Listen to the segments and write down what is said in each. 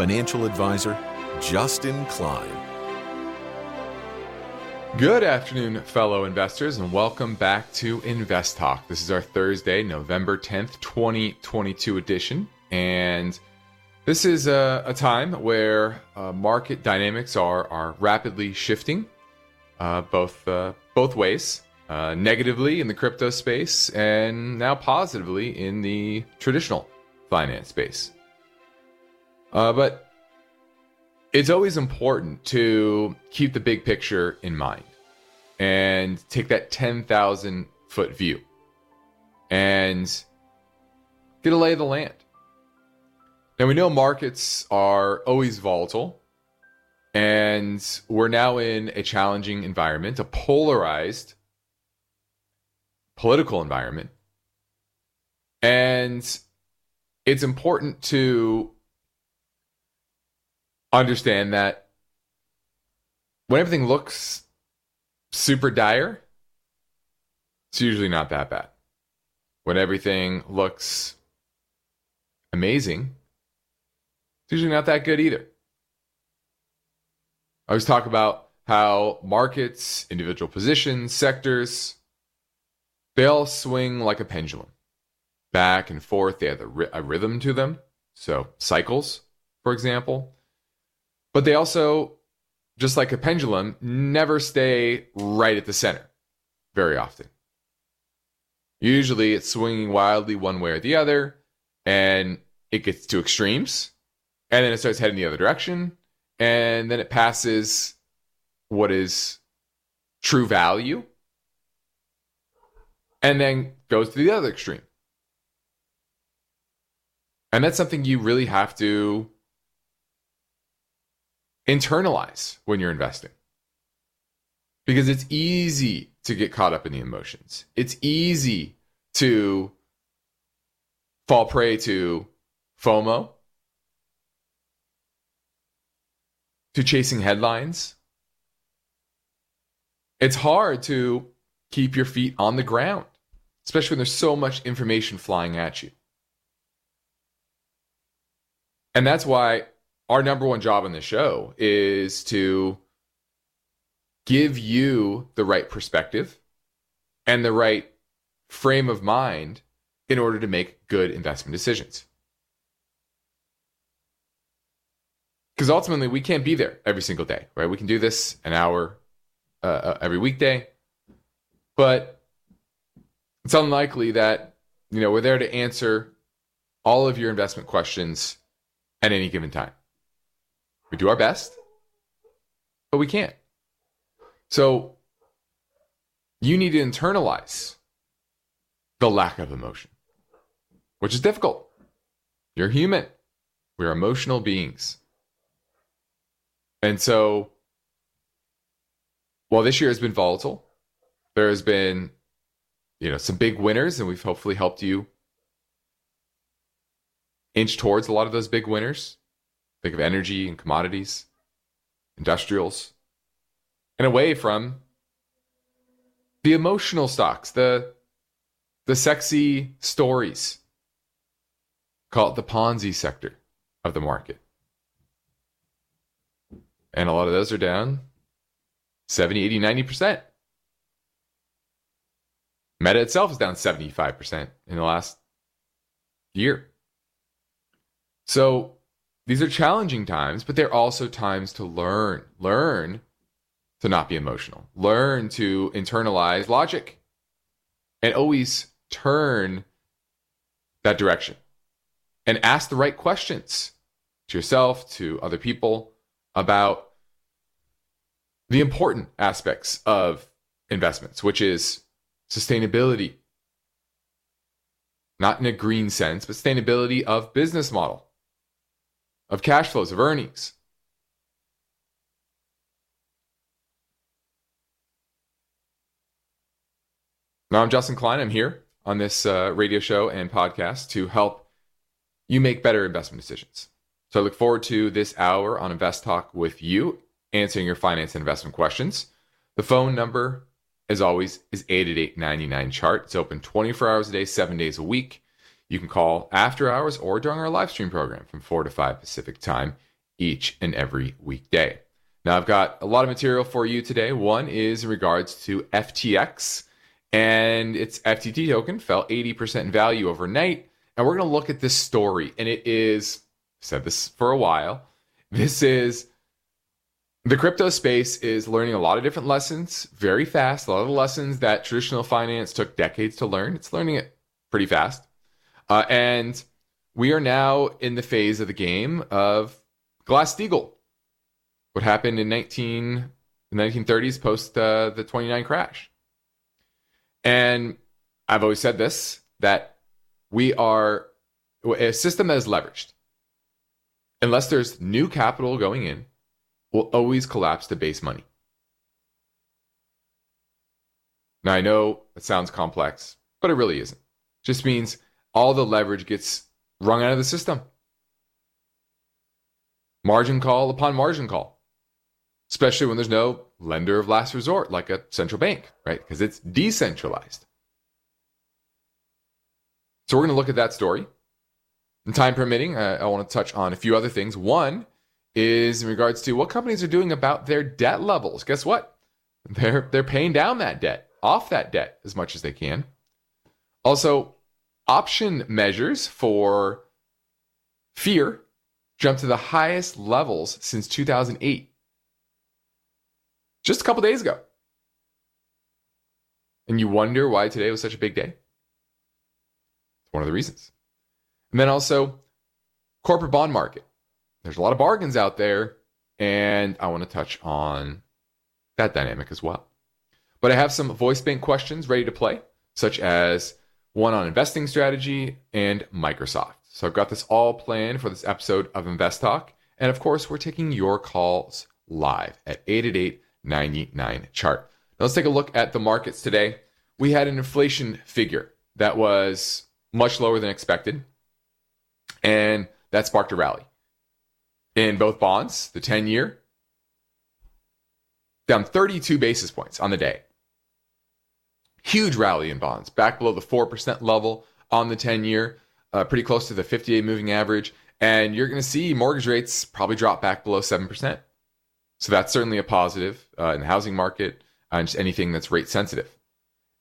Financial Advisor, Justin Klein. Good afternoon, fellow investors, and welcome back to Invest Talk. This is our Thursday, November 10th, 2022 edition. And this is a, a time where uh, market dynamics are, are rapidly shifting, uh, both, uh, both ways. Uh, negatively in the crypto space and now positively in the traditional finance space. Uh, but it's always important to keep the big picture in mind and take that 10,000 foot view and get a lay of the land. Now, we know markets are always volatile, and we're now in a challenging environment, a polarized political environment. And it's important to understand that when everything looks super dire, it's usually not that bad. When everything looks amazing, it's usually not that good either. I always talk about how markets, individual positions, sectors, they all swing like a pendulum, back and forth. They have a, a rhythm to them. So, cycles, for example. But they also, just like a pendulum, never stay right at the center very often. Usually it's swinging wildly one way or the other, and it gets to extremes, and then it starts heading the other direction, and then it passes what is true value and then goes to the other extreme. And that's something you really have to internalize when you're investing. Because it's easy to get caught up in the emotions. It's easy to fall prey to FOMO, to chasing headlines. It's hard to keep your feet on the ground especially when there's so much information flying at you. And that's why our number one job on the show is to give you the right perspective and the right frame of mind in order to make good investment decisions. Because ultimately, we can't be there every single day, right? We can do this an hour uh, uh every weekday, but it's unlikely that you know we're there to answer all of your investment questions at any given time. We do our best, but we can't. So you need to internalize the lack of emotion, which is difficult. You're human. We're emotional beings. And so while this year has been volatile, there has been you know some big winners, and we've hopefully helped you inch towards a lot of those big winners. Think of energy and commodities, industrials, and away from the emotional stocks, the the sexy stories. Call it the Ponzi sector of the market. And a lot of those are down 70, 80, 90%. Meta itself is down 75% in the last year. So these are challenging times, but they're also times to learn. Learn to not be emotional. Learn to internalize logic and always turn that direction and ask the right questions to yourself, to other people about the important aspects of investments, which is sustainability. Not in a green sense, but sustainability of business model, of cash flows, of earnings. Now, I'm Justin Klein. I'm here on this uh, radio show and podcast to help you make better investment decisions. So I look forward to this hour on Invest Talk with you, answering your finance and investment questions. The phone number, as always, is 888 chart. It's open 24 hours a day, seven days a week. You can call after hours or during our live stream program from 4 to 5 Pacific time each and every weekday. Now, I've got a lot of material for you today. One is in regards to FTX and its FTT token fell 80% in value overnight. And we're going to look at this story. And it is, I've said this for a while, this is the crypto space is learning a lot of different lessons very fast. A lot of the lessons that traditional finance took decades to learn, it's learning it pretty fast. Uh, and we are now in the phase of the game of Glass Steagall. What happened in 19, the 1930s post uh, the 29 crash. And I've always said this that we are a system that is leveraged. Unless there's new capital going in, will always collapse to base money. Now, I know it sounds complex, but it really isn't. It just means all the leverage gets wrung out of the system. Margin call upon margin call, especially when there's no lender of last resort like a central bank, right? Because it's decentralized. So we're going to look at that story. And time permitting, uh, I, I want to touch on a few other things. One is in regards to what companies are doing about their debt levels. Guess what? They're they're paying down that debt, off that debt as much as they can. Also, option measures for fear jumped to the highest levels since 2008. Just a couple days ago. And you wonder why today was such a big day? It's one of the reasons. And then also, corporate bond market there's a lot of bargains out there, and I want to touch on that dynamic as well. But I have some voice bank questions ready to play, such as one on investing strategy and Microsoft. So I've got this all planned for this episode of Invest Talk. And of course, we're taking your calls live at 888 99 chart. Now let's take a look at the markets today. We had an inflation figure that was much lower than expected, and that sparked a rally in both bonds, the 10 year, down 32 basis points on the day. Huge rally in bonds, back below the 4% level on the 10 year, uh, pretty close to the 58 moving average. And you're going to see mortgage rates probably drop back below 7%. So that's certainly a positive uh, in the housing market and just anything that's rate sensitive.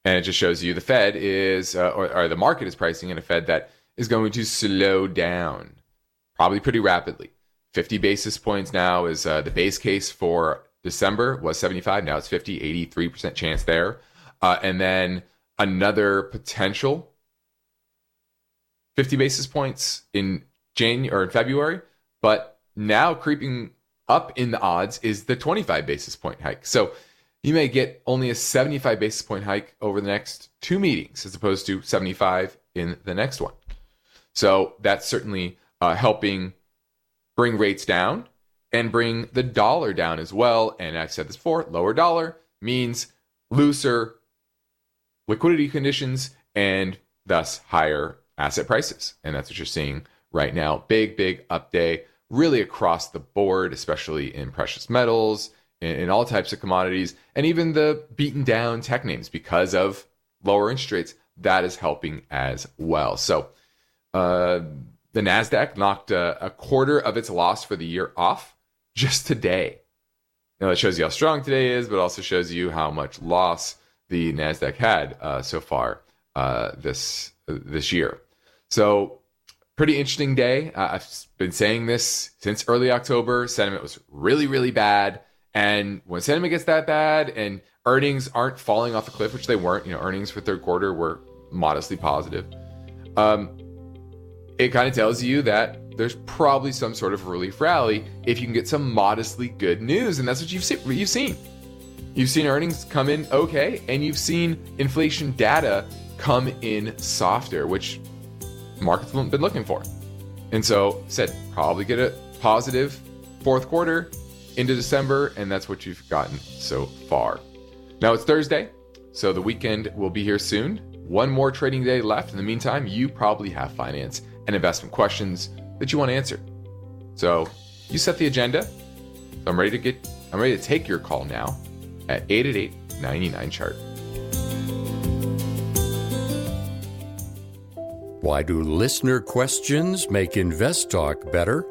And it just shows you the Fed is, uh, or, or the market is pricing in a Fed that is going to slow down probably pretty rapidly. 50 basis points now is uh, the base case for December was 75. Now it's 50, 83% chance there. Uh, and then another potential 50 basis points in January or in February. But now creeping up in the odds is the 25 basis point hike. So you may get only a 75 basis point hike over the next two meetings as opposed to 75 in the next one. So that's certainly uh, helping bring rates down and bring the dollar down as well. And I've said this before lower dollar means looser liquidity conditions and thus higher asset prices. And that's what you're seeing right now. Big, big up day, really across the board, especially in precious metals, in, in all types of commodities, and even the beaten down tech names because of lower interest rates. That is helping as well. So, uh, the Nasdaq knocked a, a, quarter of its loss for the year off just today. Now that shows you how strong today is, but also shows you how much loss the Nasdaq had uh, so far uh, this this year. So pretty interesting day. Uh, I've been saying this since early October. Sentiment was really really bad, and when sentiment gets that bad and earnings aren't falling off a cliff, which they weren't. You know, earnings for third quarter were modestly positive. Um, it kind of tells you that there's probably some sort of relief rally if you can get some modestly good news, and that's what you've. You've seen. You've seen earnings come in okay, and you've seen inflation data come in softer, which markets have been looking for. And so, said probably get a positive fourth quarter into December, and that's what you've gotten so far. Now it's Thursday, so the weekend will be here soon. One more trading day left. In the meantime, you probably have finance and investment questions that you want answered. So you set the agenda. I'm ready to get I'm ready to take your call now at 888 99 chart. Why do listener questions make Invest Talk better?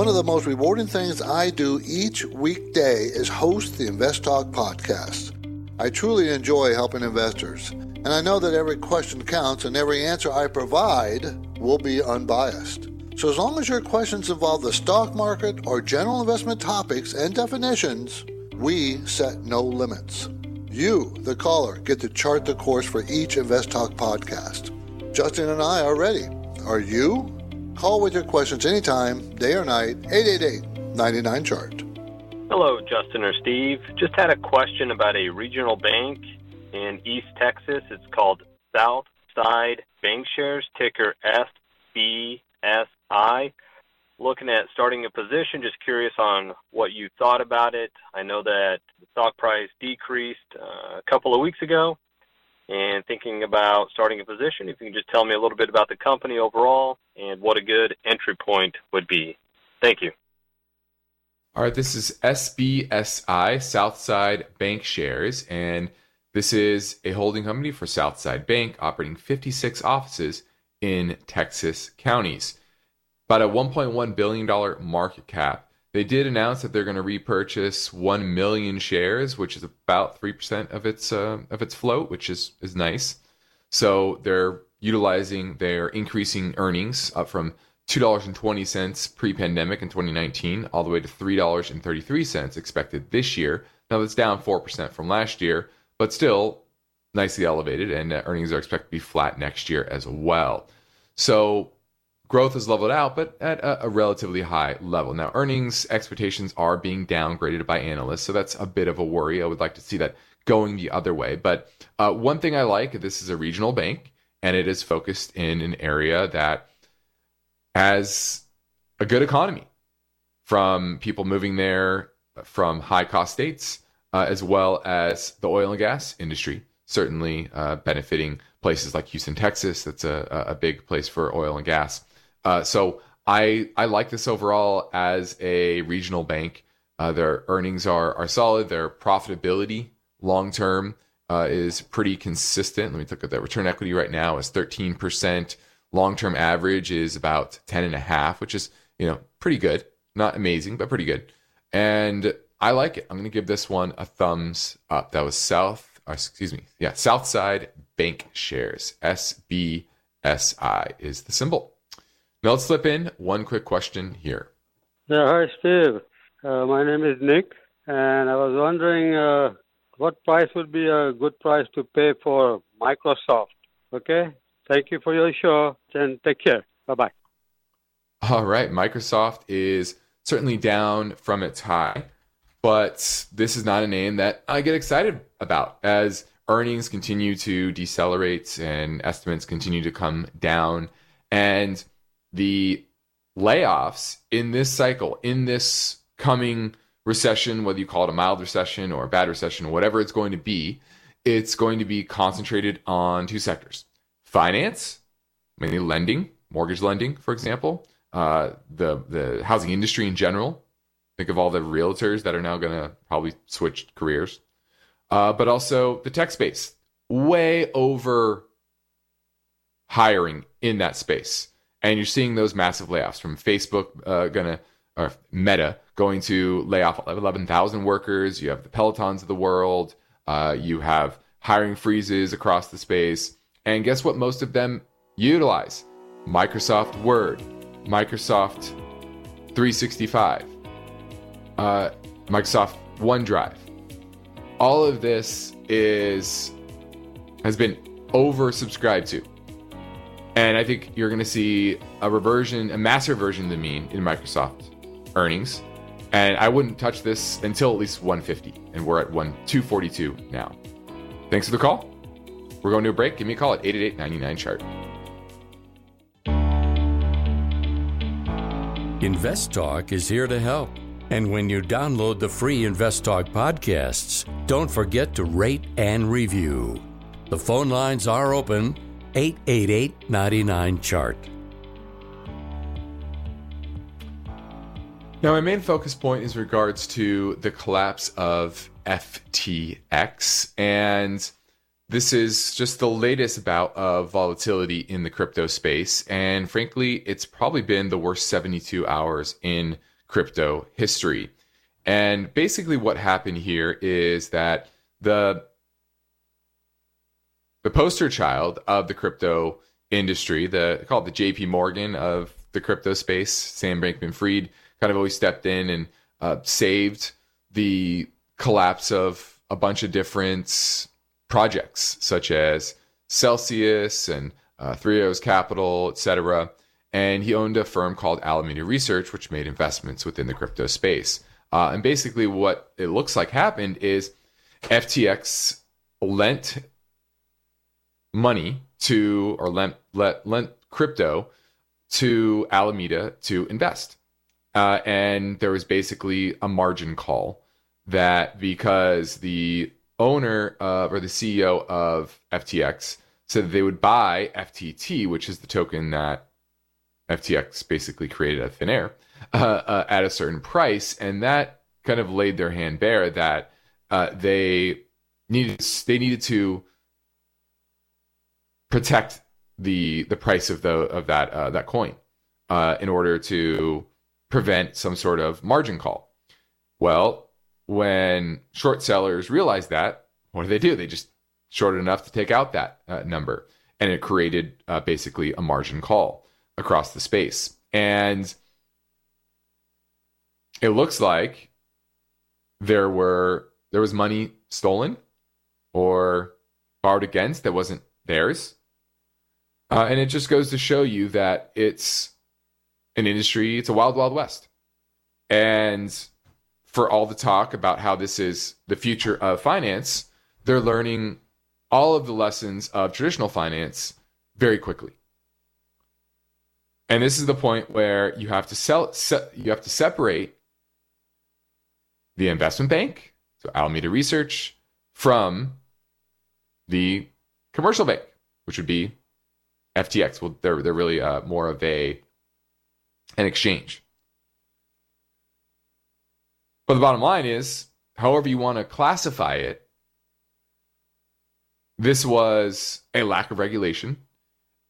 One of the most rewarding things I do each weekday is host the Invest Talk podcast. I truly enjoy helping investors, and I know that every question counts and every answer I provide will be unbiased. So, as long as your questions involve the stock market or general investment topics and definitions, we set no limits. You, the caller, get to chart the course for each Invest Talk podcast. Justin and I are ready. Are you? Call with your questions anytime, day or night, 888 99 Chart. Hello, Justin or Steve. Just had a question about a regional bank in East Texas. It's called Southside Bank Shares, ticker SBSI. Looking at starting a position, just curious on what you thought about it. I know that the stock price decreased uh, a couple of weeks ago and thinking about starting a position, if you can just tell me a little bit about the company overall and what a good entry point would be. Thank you. All right, this is SBSI, Southside Bank Shares, and this is a holding company for Southside Bank operating 56 offices in Texas counties. About a $1.1 billion market cap. They did announce that they're going to repurchase 1 million shares, which is about 3% of its uh, of its float, which is is nice. So they're utilizing their increasing earnings up from $2.20 pre-pandemic in 2019 all the way to $3.33 expected this year. Now that's down 4% from last year, but still nicely elevated and uh, earnings are expected to be flat next year as well. So growth has leveled out, but at a, a, relatively high level. Now, earnings expectations are being downgraded by analysts, so that's a bit of a worry. I would like to see that going the other way. But uh, one thing I like this is a regional bank, and it is focused in an area that has a good economy from people moving there from high cost states, uh, as well as the oil and gas industry, certainly uh, benefiting places like Houston, Texas. That's a, a big place for oil and gas. Uh, so I I like this overall as a regional bank. Uh, their earnings are are solid. Their profitability long term uh, is pretty consistent. Let me look at that. Return equity right now is 13%. Long term average is about 10 and a half, which is you know pretty good. Not amazing, but pretty good. And I like it. I'm going to give this one a thumbs up. That was South, excuse me, yeah, Southside Bank Shares. SBSI is the symbol. Now let's slip in one quick question here. Yeah, hi Steve. Uh, my name is Nick, and I was wondering uh, what price would be a good price to pay for Microsoft. Okay, thank you for your show, and take care. Bye bye. All right, Microsoft is certainly down from its high, but this is not a name that I get excited about as earnings continue to decelerate and estimates continue to come down. And the layoffs in this cycle, in this coming recession, whether you call it a mild recession or a bad recession whatever it's going to be, it's going to be concentrated on two sectors. Finance, mainly lending, mortgage lending, for example, uh, the the housing industry in general. Think of all the realtors that are now going to probably switch careers, uh, but also the tech space, way over hiring in that space, and you're seeing those massive layoffs from Facebook uh, to or Meta going to lay off 11,000 workers. You have the Pelotons of the world. Uh, you have hiring freezes across the space. And guess what? Most of them utilize Microsoft Word, Microsoft 365, uh, Microsoft OneDrive. All of this is has been oversubscribed to. And I think you're going to see a reversion, a massive reversion to the mean in Microsoft earnings. And I wouldn't touch this until at least 150. And we're at 1 242 now. Thanks for the call. We're going to a break. Give me a call at 888 99 chart. Invest Talk is here to help. And when you download the free Invest Talk podcasts, don't forget to rate and review. The phone lines are open 888 99 chart. Now, my main focus point is regards to the collapse of FTX. And this is just the latest bout of volatility in the crypto space. And frankly, it's probably been the worst 72 hours in crypto history. And basically, what happened here is that the the poster child of the crypto industry, the called the JP Morgan of the crypto space, Sam Bankman Fried, kind of always stepped in and uh, saved the collapse of a bunch of different projects, such as Celsius and uh, Three Arrows Capital, etc. And he owned a firm called Alameda Research, which made investments within the crypto space. Uh, and basically, what it looks like happened is FTX lent money to, or lent, let, lent crypto to Alameda to invest. Uh, and there was basically a margin call that because the owner of, or the CEO of FTX said that they would buy FTT, which is the token that FTX basically created out of thin air, uh, uh, at a certain price, and that kind of laid their hand bare that uh, they needed they needed to protect the the price of the of that uh, that coin uh, in order to prevent some sort of margin call. Well, when short sellers realized that, what do they do? They just shorted enough to take out that uh, number, and it created uh, basically a margin call across the space. And it looks like there were there was money stolen or borrowed against that wasn't theirs. Uh, and it just goes to show you that it's an industry, it's a wild, wild west. And for all the talk about how this is the future of finance, they're learning all of the lessons of traditional finance very quickly. And this is the point where you have to sell, se- you have to separate the investment bank, so Alameda Research, from the commercial bank, which would be FTX. Well, they're they're really uh, more of a an exchange. But the bottom line is, however you want to classify it, this was a lack of regulation,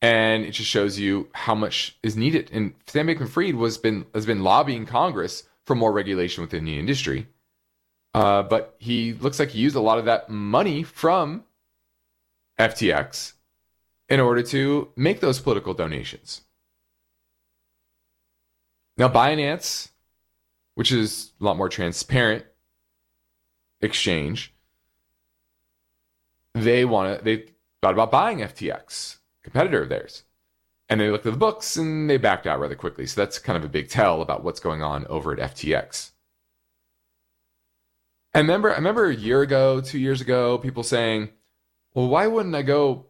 and it just shows you how much is needed. And Sam Bankman-Fried was been has been lobbying Congress for more regulation within the industry, uh, but he looks like he used a lot of that money from FTX in order to make those political donations. Now, Binance, which is a lot more transparent exchange, they want to, they thought about buying FTX, competitor of theirs. And they looked at the books and they backed out rather quickly. So that's kind of a big tell about what's going on over at FTX. I remember, I remember a year ago, two years ago, people saying, well, why wouldn't I go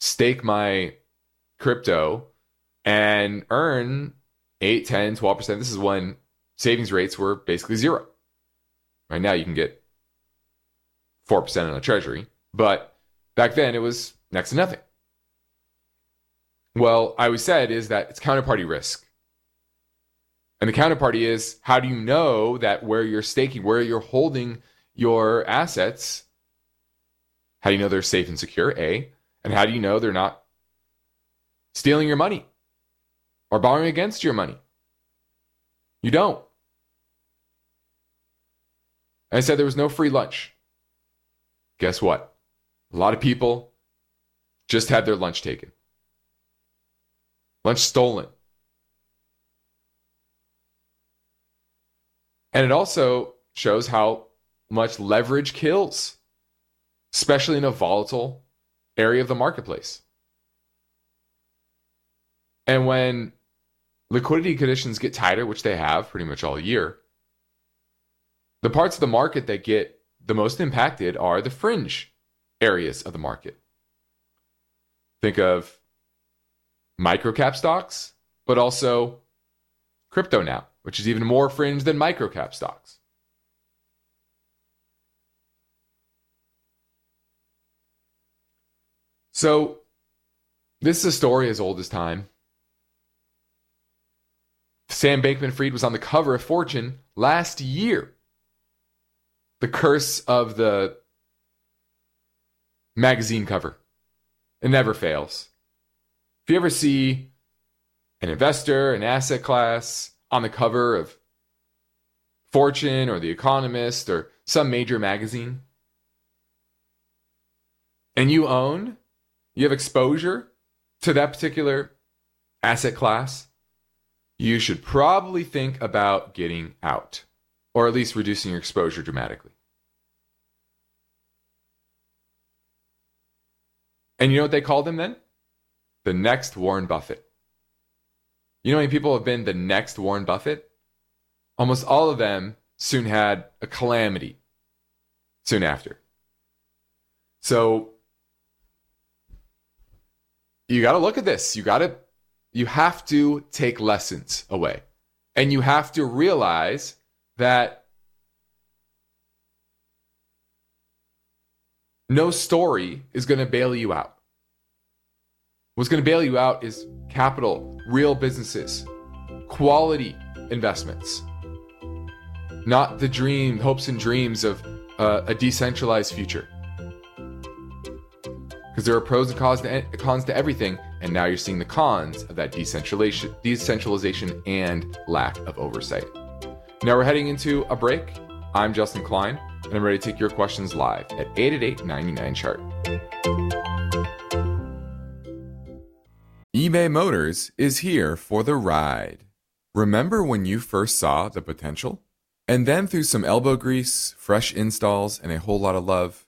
stake my crypto and earn 8, 10, 12%. This is when savings rates were basically zero. Right now, you can get 4% on a treasury, but back then it was next to nothing. Well, I always said is that it's counterparty risk. And the counterparty is how do you know that where you're staking, where you're holding your assets, how do you know they're safe and secure? A. And how do you know they're not stealing your money or borrowing against your money? You don't. I said there was no free lunch. Guess what? A lot of people just had their lunch taken, lunch stolen. And it also shows how much leverage kills, especially in a volatile area of the marketplace. And when liquidity conditions get tighter, which they have pretty much all year, the parts of the market that get the most impacted are the fringe areas of the market. Think of microcap stocks, but also crypto now, which is even more fringe than microcap stocks. So, this is a story as old as time. Sam Bankman Fried was on the cover of Fortune last year. The curse of the magazine cover. It never fails. If you ever see an investor, an asset class on the cover of Fortune or The Economist or some major magazine, and you own, you have exposure to that particular asset class, you should probably think about getting out or at least reducing your exposure dramatically. And you know what they called him then? The next Warren Buffett. You know how many people have been the next Warren Buffett? Almost all of them soon had a calamity soon after. So you got to look at this. You got to you have to take lessons away. And you have to realize that no story is going to bail you out. What's going to bail you out is capital, real businesses, quality investments, not the dream, hopes, and dreams of uh, a decentralized future. Because there are pros and cons to, cons to everything, and now you're seeing the cons of that decentralization, decentralization and lack of oversight. Now we're heading into a break. I'm Justin Klein, and I'm ready to take your questions live at 888 99 chart. eBay Motors is here for the ride. Remember when you first saw the potential? And then through some elbow grease, fresh installs, and a whole lot of love,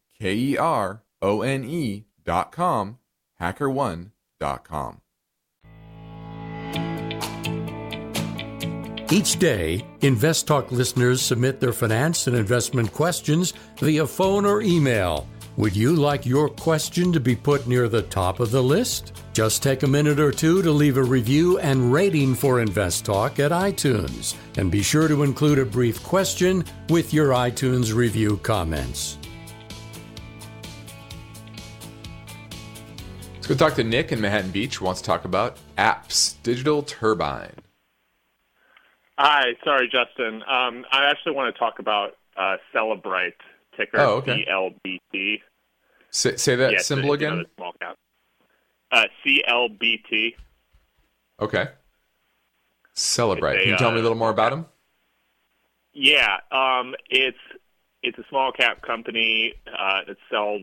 K E R O N dot com. Each day, Invest Talk listeners submit their finance and investment questions via phone or email. Would you like your question to be put near the top of the list? Just take a minute or two to leave a review and rating for Invest Talk at iTunes. And be sure to include a brief question with your iTunes review comments. Let's go talk to Nick in Manhattan Beach who wants to talk about apps, Digital Turbine. Hi, sorry, Justin. Um, I actually want to talk about uh, Cellebrite, ticker Oh, okay. CLBT. Say, say that Yeah, symbol again. another small cap. Uh, CLBT. Okay. Cellebrite. A, Can you tell me a uh, little more about them? Yeah, um, it's it's a small cap company uh, that sells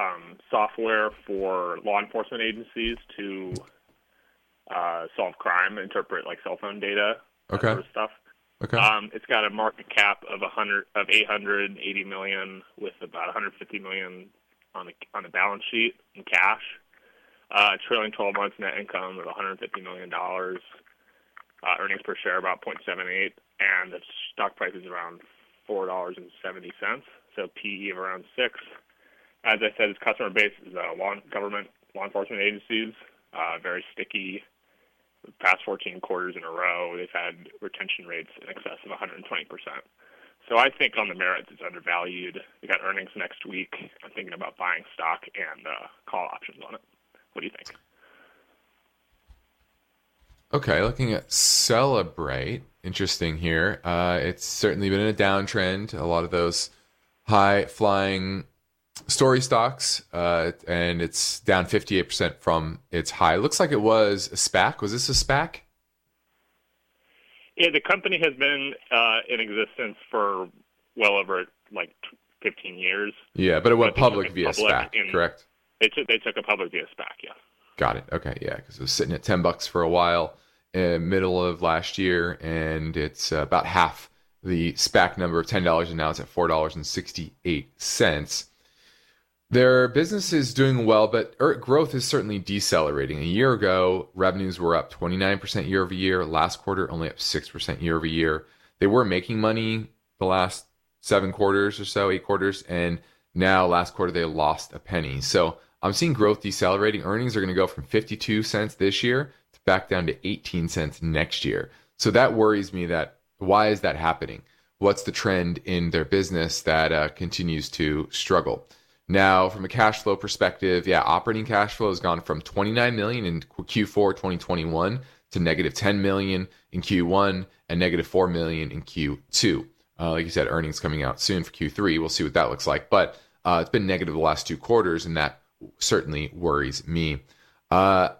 um, software for law enforcement agencies to uh, solve crime, interpret like cell phone data, Okay. sort of stuff. Okay. Um, it's got a market cap of a hundred of eight hundred eighty million, with about one hundred fifty million on the on the balance sheet in cash. Uh, trailing twelve months net income of one hundred fifty million dollars. Uh, earnings per share about 0.78, and the stock price is around four dollars and seventy cents. So PE of around six. As I said, its customer base is uh, law government law enforcement agencies. Uh, very sticky. The past 14 quarters in a row, they've had retention rates in excess of 120%. So I think on the merits, it's undervalued. We got earnings next week. I'm thinking about buying stock and uh, call options on it. What do you think? Okay, looking at Cellebrite, interesting here. Uh, it's certainly been in a downtrend. A lot of those high flying story stocks, uh, and it's down 58% from its high. Looks like it was a SPAC. Was this a SPAC? Yeah, the company has been uh, in existence for well over like 15 years. Yeah, but it went But public it via public SPAC, in- correct? They took they took a public via SPAC. Yeah. Got it. Okay, yeah, because it was sitting at 10 bucks for a while, middle of last year, and it's uh, about half the SPAC number of $10, and now it's at $4.68. Their business is doing well, but er, growth is certainly decelerating. A year ago, revenues were up 29% year over year. Last quarter, only up 6% year over year. They were making money the last seven quarters or so, eight quarters, and now last quarter they lost a penny. So I'm seeing growth decelerating. Earnings are going to go from 52 cents this year to back down to 18 cents next year. So that worries me that why is that happening? What's the trend in their business that uh, continues to struggle? Now, from a cash flow perspective, yeah, operating cash flow has gone from 29 million in Q4 2021 to negative 10 million in Q1 and negative 4 million in Q2. Uh, like you said, earnings coming out soon for Q3. We'll see what that looks like. But uh, it's been negative the last two quarters, and that certainly worries me. Uh,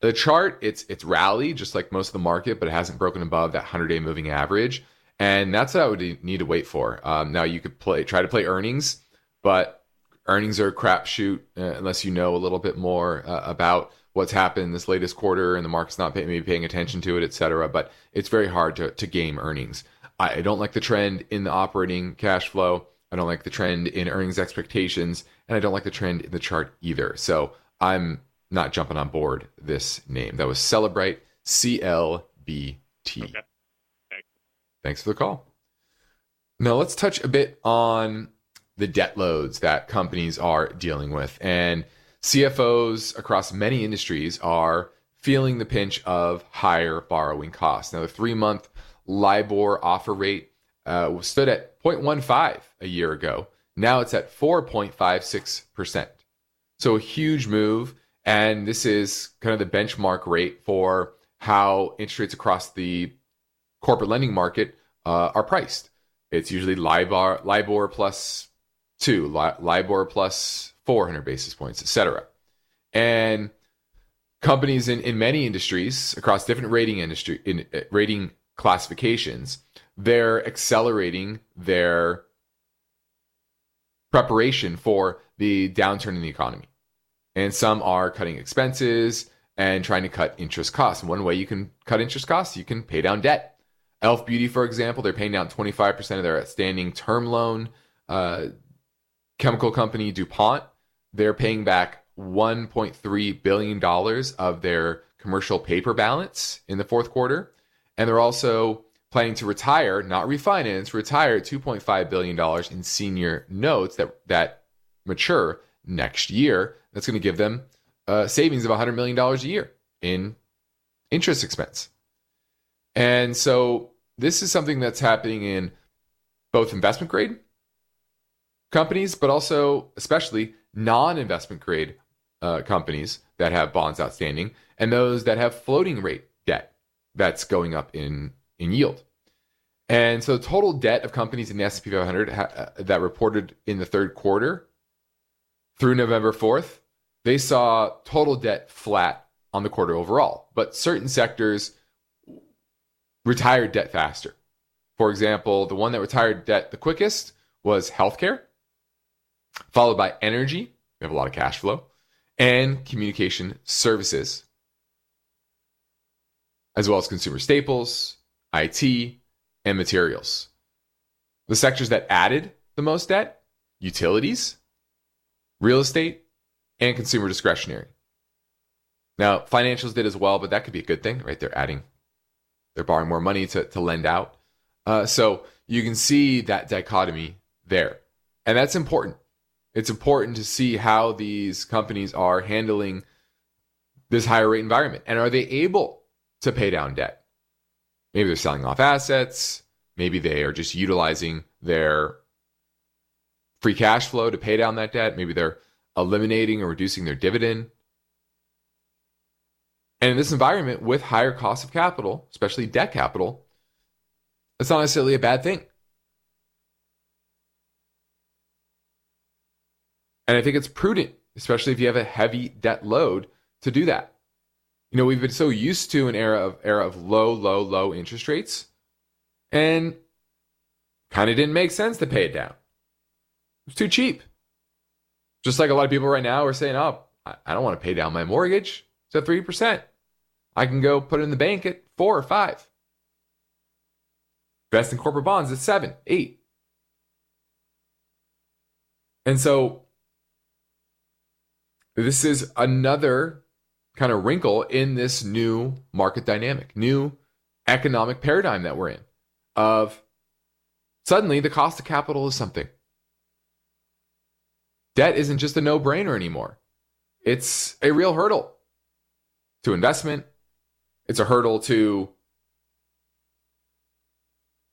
the chart, it's it's rallied just like most of the market, but it hasn't broken above that 100-day moving average, and that's what I would need to wait for. Um, now you could play try to play earnings, but earnings are a crapshoot uh, unless you know a little bit more uh, about what's happened this latest quarter and the market's not pay, maybe paying attention to it, et cetera. But it's very hard to, to game earnings. I, I don't like the trend in the operating cash flow. I don't like the trend in earnings expectations, and I don't like the trend in the chart either. So I'm not jumping on board this name. That was Cellebrite C L B T. Thanks for the call. Now let's touch a bit on the debt loads that companies are dealing with. And CFOs across many industries are feeling the pinch of higher borrowing costs. Now, the three month LIBOR offer rate uh, stood at 0.15 a year ago. Now it's at 4.56%. So a huge move. And this is kind of the benchmark rate for how interest rates across the corporate lending market uh, are priced. It's usually LIBOR, LIBOR plus two, LIBOR plus 400 basis points, etc. And companies in, in many industries across different rating industry in uh, rating classifications, they're accelerating their preparation for the downturn in the economy. And some are cutting expenses and trying to cut interest costs. One way you can cut interest costs, you can pay down debt. Elf Beauty, for example, they're paying down 25% of their outstanding term loan. Uh, chemical company DuPont, they're paying back $1.3 billion of their commercial paper balance in the fourth quarter. And they're also planning to retire, not refinance, retire $2.5 billion in senior notes that, that mature next year. That's going to give them uh, savings of $100 million a year in interest expense. And so this is something that's happening in both investment grade companies, but also, especially, non investment grade uh, companies that have bonds outstanding and those that have floating rate debt that's going up in, in yield. And so, total debt of companies in the S&P 500 ha- uh, that reported in the third quarter through November 4th, they saw total debt flat on the quarter overall, but certain sectors retired debt faster. For example, the one that retired debt the quickest was healthcare, followed by energy. We have a lot of cash flow, and communication services, as well as consumer staples, IT, and materials. The sectors that added the most debt utilities, real estate, and consumer discretionary. Now, financials did as well, but that could be a good thing, right? They're adding, they're borrowing more money to, to lend out. Uh, so you can see that dichotomy there. And that's important. It's important to see how these companies are handling this higher rate environment. And are they able to pay down debt? Maybe they're selling off assets. Maybe they are just utilizing their free cash flow to pay down that debt. Maybe they're eliminating or reducing their dividend. And in this environment with higher cost of capital, especially debt capital, that's not necessarily a bad thing. And I think it's prudent, especially if you have a heavy debt load, to do that. You know, we've been so used to an era of era of low, low, low interest rates, and kind of didn't make sense to pay it down. It was too cheap. Just like a lot of people right now are saying, "Oh, I don't want to pay down my mortgage. It's at three percent. I can go put it in the bank at four or five. Invest in corporate bonds at seven, eight. And so this is another kind of wrinkle in this new market dynamic, new economic paradigm that we're in of suddenly the cost of capital is something. Debt isn't just a no brainer anymore. It's a real hurdle to investment. It's a hurdle to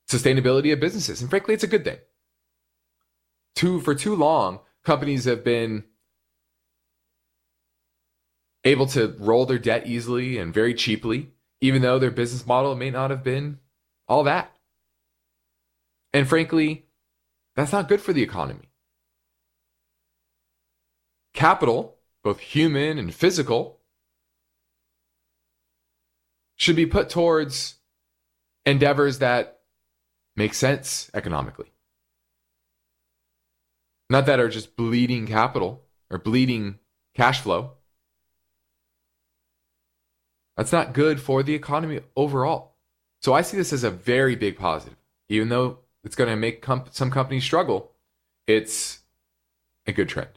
sustainability of businesses. And frankly, it's a good thing. Too, for too long, companies have been able to roll their debt easily and very cheaply, even though their business model may not have been all that. And frankly, that's not good for the economy. Capital, both human and physical, should be put towards endeavors that make sense economically. Not that are just bleeding capital or bleeding cash flow. That's not good for the economy overall. So I see this as a very big positive. Even though it's going to make comp- some companies struggle, it's a good trend.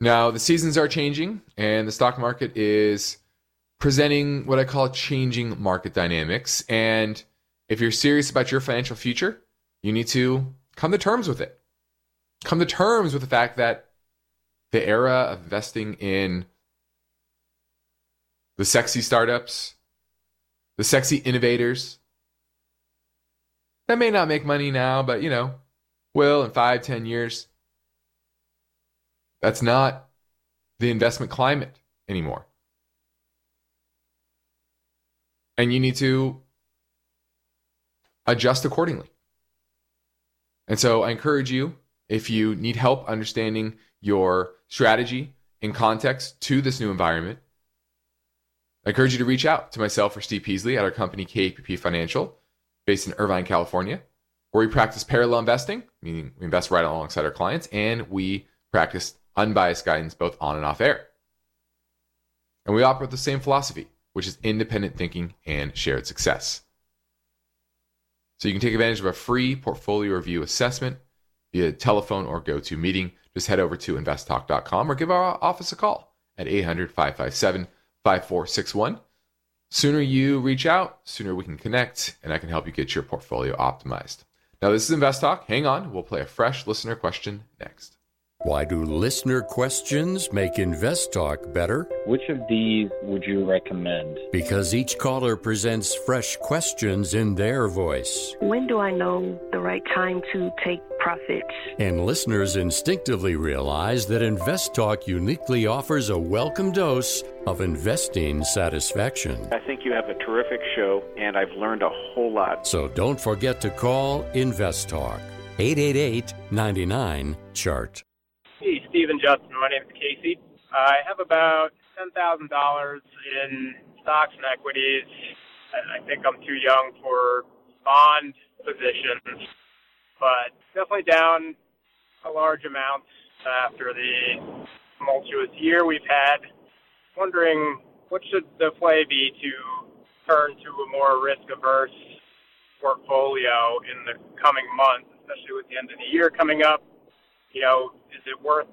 Now, the seasons are changing, and the stock market is presenting what I call changing market dynamics. And if you're serious about your financial future, you need to come to terms with it. Come to terms with the fact that the era of investing in the sexy startups, the sexy innovators. That may not make money now, but you know, will in five, ten years. That's not the investment climate anymore. And you need to adjust accordingly. And so I encourage you, if you need help understanding your strategy in context to this new environment, I encourage you to reach out to myself or Steve Peasley at our company KPP Financial, based in Irvine, California, where we practice parallel investing, meaning we invest right alongside our clients, and we practice unbiased guidance both on and off air. And we operate the same philosophy, which is independent thinking and shared success. So you can take advantage of a free portfolio review assessment via telephone or go to meeting. Just head over to investtalk.com or give our office a call at 800 557 5461. Sooner you reach out, sooner we can connect, and I can help you get your portfolio optimized. Now, this is Invest Talk. Hang on, we'll play a fresh listener question next. Why do listener questions make Invest Talk better? Which of these would you recommend? Because each caller presents fresh questions in their voice. When do I know the right time to take profits? And listeners instinctively realize that Invest Talk uniquely offers a welcome dose of investing satisfaction. I think you have a terrific show, and I've learned a whole lot. So don't forget to call Invest Talk 888 99 Chart. Stephen Justin. My name is Casey. I have about ten thousand dollars in stocks and equities. I think I'm too young for bond positions, but definitely down a large amount after the tumultuous year we've had. Wondering what should the play be to turn to a more risk-averse portfolio in the coming months, especially with the end of the year coming up you know, is it worth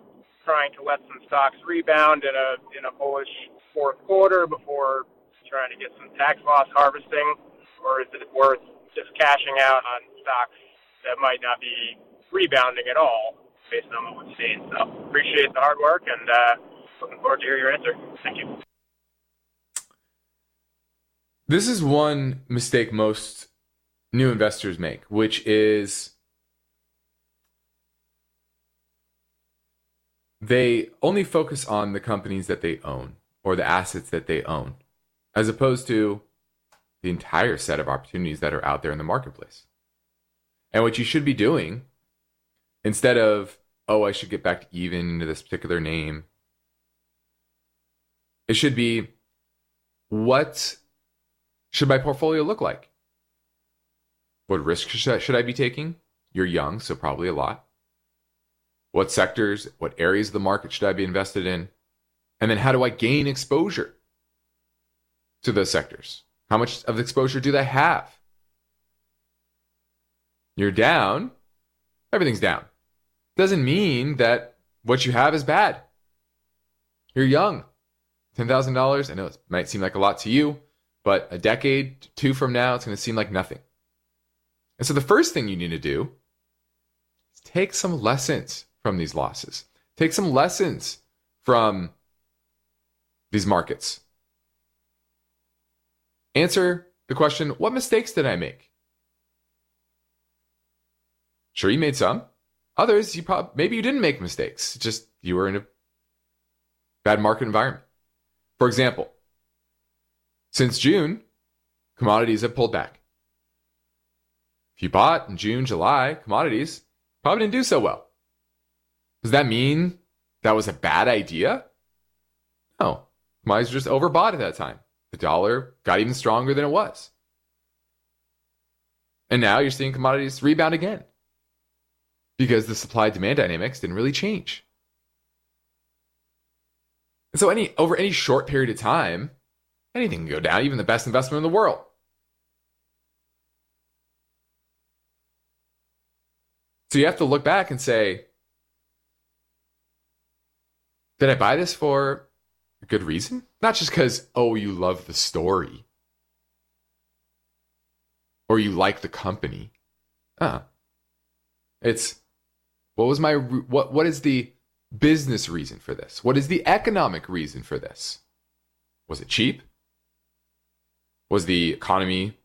trying to let some stocks rebound in a in a bullish fourth quarter before trying to get some tax loss harvesting, or is it worth just cashing out on stocks that might not be rebounding at all based on what we've seen? So appreciate the hard work and uh, looking forward to hear your answer. Thank you. This is one mistake most new investors make, which is they only focus on the companies that they own or the assets that they own, as opposed to the entire set of opportunities that are out there in the marketplace. And what you should be doing, instead of, oh, I should get back to even into this particular name, it should be, what should my portfolio look like? What risk should I be taking? You're young, so probably a lot. What sectors, what areas of the market should I be invested in? And then how do I gain exposure to those sectors? How much of the exposure do they have? You're down, everything's down. Doesn't mean that what you have is bad. You're young. $10,000, I know it might seem like a lot to you, but a decade, two from now, it's going to seem like nothing. And so the first thing you need to do is take some lessons from these losses. Take some lessons from these markets. Answer the question what mistakes did I make? Sure, you made some. Others, you probably maybe you didn't make mistakes. Just you were in a bad market environment. For example, since June, commodities have pulled back. If you bought in June, July, commodities probably didn't do so well. Does that mean that was a bad idea? No. Commodities just overbought at that time. The dollar got even stronger than it was. And now you're seeing commodities rebound again because the supply demand dynamics didn't really change. And so any over any short period of time, anything can go down, even the best investment in the world. So you have to look back and say, did I buy this for a good reason? Not just because, oh, you love the story or you like the company. Ah, it's what was my what what is the business reason for this? What is the economic reason for this? Was it cheap? Was the economy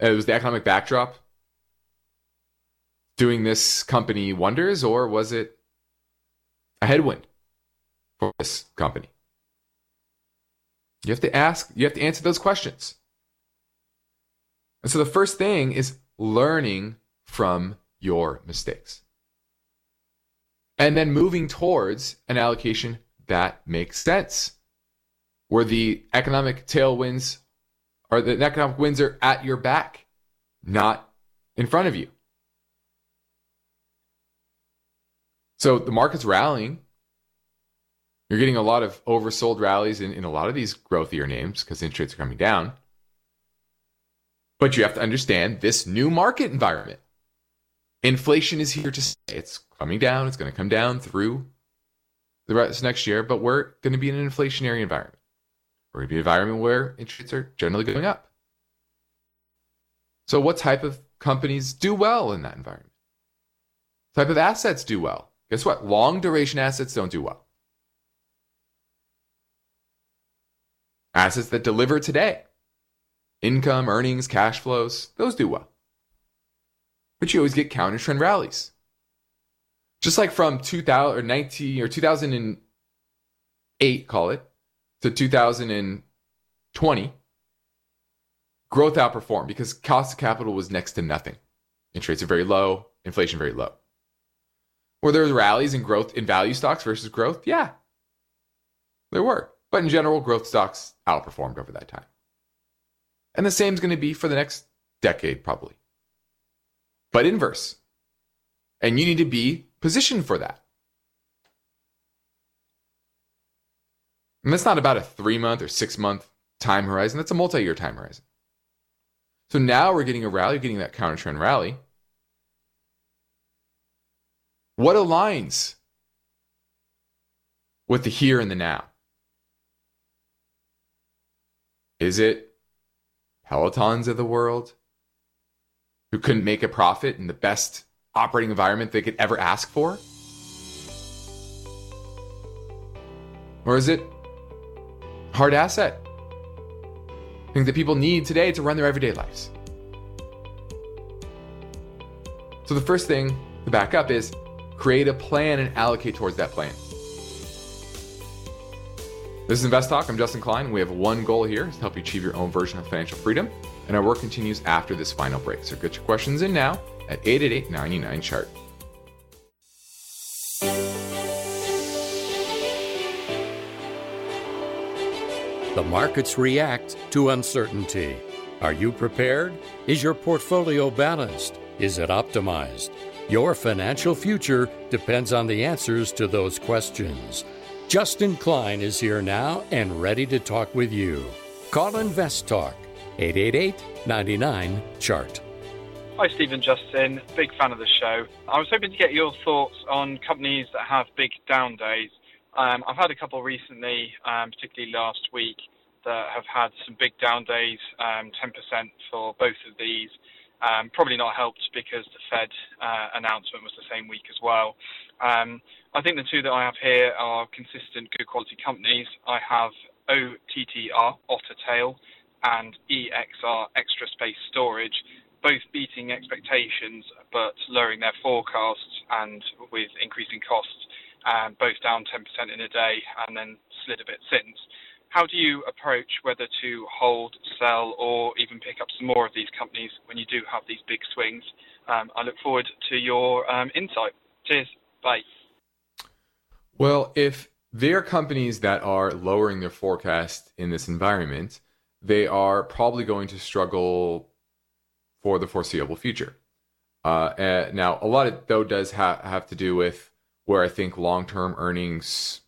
it uh, was the economic backdrop doing this company wonders or was it a headwind? For this company? You have to ask, you have to answer those questions. And so the first thing is learning from your mistakes. And then moving towards an allocation that makes sense, where the economic tailwinds or the economic winds are at your back, not in front of you. So the market's rallying. You're getting a lot of oversold rallies in, in a lot of these growthier names because interest rates are coming down. But you have to understand this new market environment. Inflation is here to stay. It's coming down. It's going to come down through the rest of next year, but we're going to be in an inflationary environment. We're going to be an environment where interest rates are generally going up. So, what type of companies do well in that environment? What type of assets do well? Guess what? Long duration assets don't do well. Assets that deliver today, income, earnings, cash flows, those do well. But you always get counter trend rallies. Just like from 2000 or 19 or 2008, call it, to 2020, growth outperformed because cost of capital was next to nothing. Interest rates are very low, inflation very low. Were there rallies in growth in value stocks versus growth? Yeah, there were. But in general, growth stocks outperformed over that time. And the same is going to be for the next decade, probably. But inverse. And you need to be positioned for that. And that's not about a three month or six month time horizon, that's a multi year time horizon. So now we're getting a rally, getting that counter trend rally. What aligns with the here and the now? Is it Pelotons of the world who couldn't make a profit in the best operating environment they could ever ask for? Or is it hard asset? Things that people need today to run their everyday lives. So the first thing to back up is create a plan and allocate towards that plan. This is Invest Talk. I'm Justin Klein. We have one goal here to help you achieve your own version of financial freedom, and our work continues after this final break. So get your questions in now at 888 99 chart. The markets react to uncertainty. Are you prepared? Is your portfolio balanced? Is it optimized? Your financial future depends on the answers to those questions. Justin Klein is here now and ready to talk with you. Call Invest Talk 888 99 Chart. Hi, Stephen Justin. Big fan of the show. I was hoping to get your thoughts on companies that have big down days. Um, I've had a couple recently, um, particularly last week, that have had some big down days, um, 10% for both of these. Um, probably not helped because the Fed uh, announcement was the same week as well. Um, I think the two that I have here are consistent, good quality companies. I have OTTR, Otter Tail, and EXR, Extra Space Storage both beating expectations but lowering their forecasts and with increasing costs, um, both down 10% in a day and then slid a bit since. How do you approach whether to hold, sell, or even pick up some more of these companies when you do have these big swings? Um, I look forward to your um, insight. Cheers. Bye. Well, if they're companies that are lowering their forecast in this environment, they are probably going to struggle for the foreseeable future. Uh, now, a lot of though does ha- have to do with where I think long-term earnings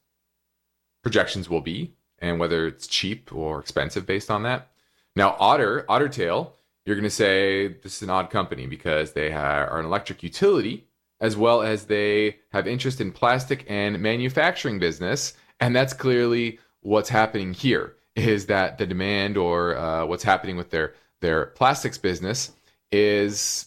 projections will be, and whether it's cheap or expensive based on that. Now, Otter Ottertail, you're going to say this is an odd company because they are an electric utility as well as they have interest in plastic and manufacturing business, and that's clearly what's happening here. Is that the demand or uh, what's happening with their their plastics business is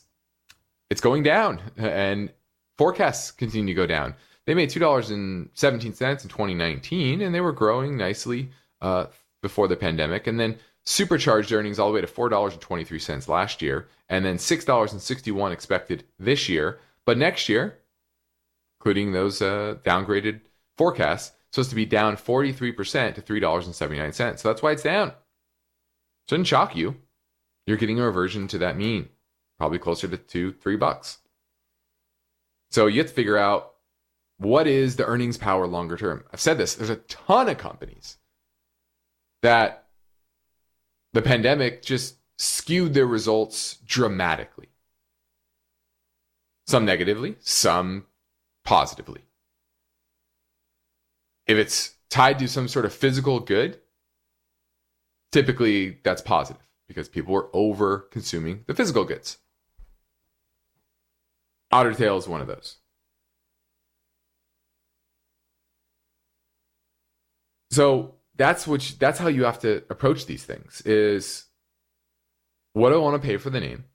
it's going down and forecasts continue to go down. They made $2.17 in 2019 and they were growing nicely uh, before the pandemic and then supercharged earnings all the way to $4.23 last year and then $6.61 expected this year. But next year, including those uh, downgraded forecasts, supposed to be down 43% to $3.79. So that's why it's down. Shouldn't shock you. you're getting a reversion to that mean, probably closer to two, three bucks. So you have to figure out what is the earnings power longer term. I've said this, there's a ton of companies that the pandemic just skewed their results dramatically. Some negatively, some positively. If it's tied to some sort of physical good, typically that's positive because people were over consuming the physical goods. Otter Tail is one of those. So that's which that's how you have to approach these things is what do I want to pay for the name?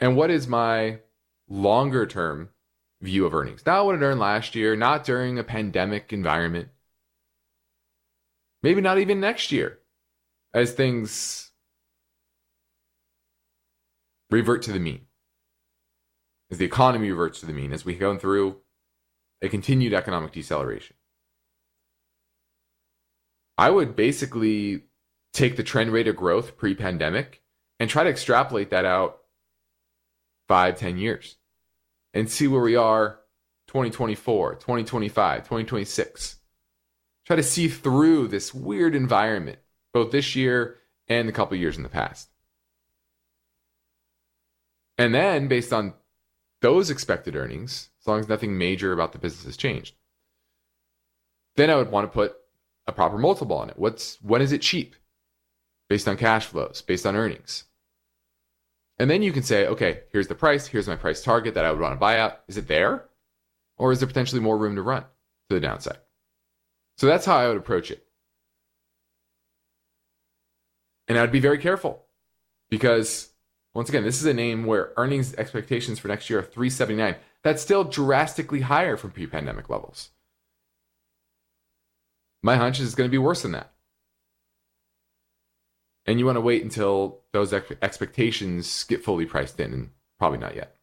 And what is my longer term view of earnings? Not what it earned last year, not during a pandemic environment. Maybe not even next year as things revert to the mean. As the economy reverts to the mean, as we go through a continued economic deceleration. I would basically take the trend rate of growth pre pandemic and try to extrapolate that out five, ten years and see where we are 2024, 2025, 2026. Try to see through this weird environment, both this year and the couple years in the past. And then, based on those expected earnings, as long as nothing major about the business has changed, then I would want to put a proper multiple on it. What's when is it cheap? Based on cash flows, based on earnings. And then you can say, okay, here's the price, here's my price target that I would want to buy out. Is it there? Or is there potentially more room to run to the downside? So that's how I would approach it. And I'd be very careful because once again, this is a name where earnings expectations for next year are 379. That's still drastically higher from pre-pandemic levels. My hunch is it's going to be worse than that. And you want to wait until those ex- expectations get fully priced in, and probably not yet.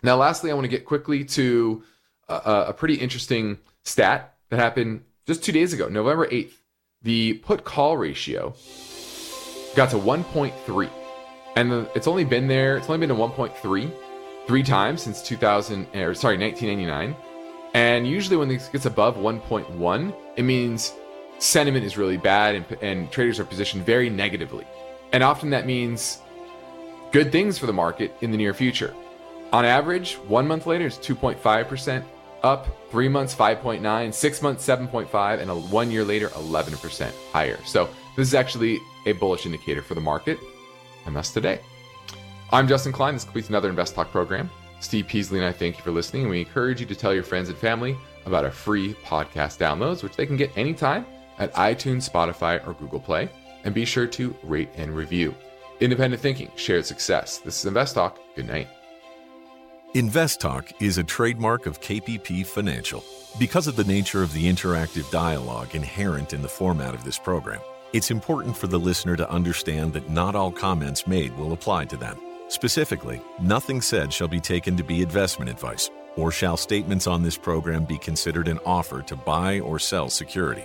Now, lastly, I want to get quickly to a, a pretty interesting stat that happened just two days ago, November 8th. The put call ratio got to 1.3. And it's only been there, it's only been to 1.3 three times since 2000, or sorry, 1999. And usually when this gets above 1.1, it means sentiment is really bad and, and traders are positioned very negatively. And often that means good things for the market in the near future. On average, one month later it's 2.5% up, three months 5.9, six months 7.5, and a one year later 11% higher. So this is actually a bullish indicator for the market, and that's today. I'm Justin Klein. This completes another Invest Talk program. Steve Peasley and I thank you for listening, we encourage you to tell your friends and family about our free podcast downloads, which they can get anytime at iTunes, Spotify, or Google Play. And be sure to rate and review. Independent thinking, shared success. This is Invest Talk. Good night. Invest Talk is a trademark of KPP Financial. Because of the nature of the interactive dialogue inherent in the format of this program, it's important for the listener to understand that not all comments made will apply to them. Specifically, nothing said shall be taken to be investment advice, or shall statements on this program be considered an offer to buy or sell security.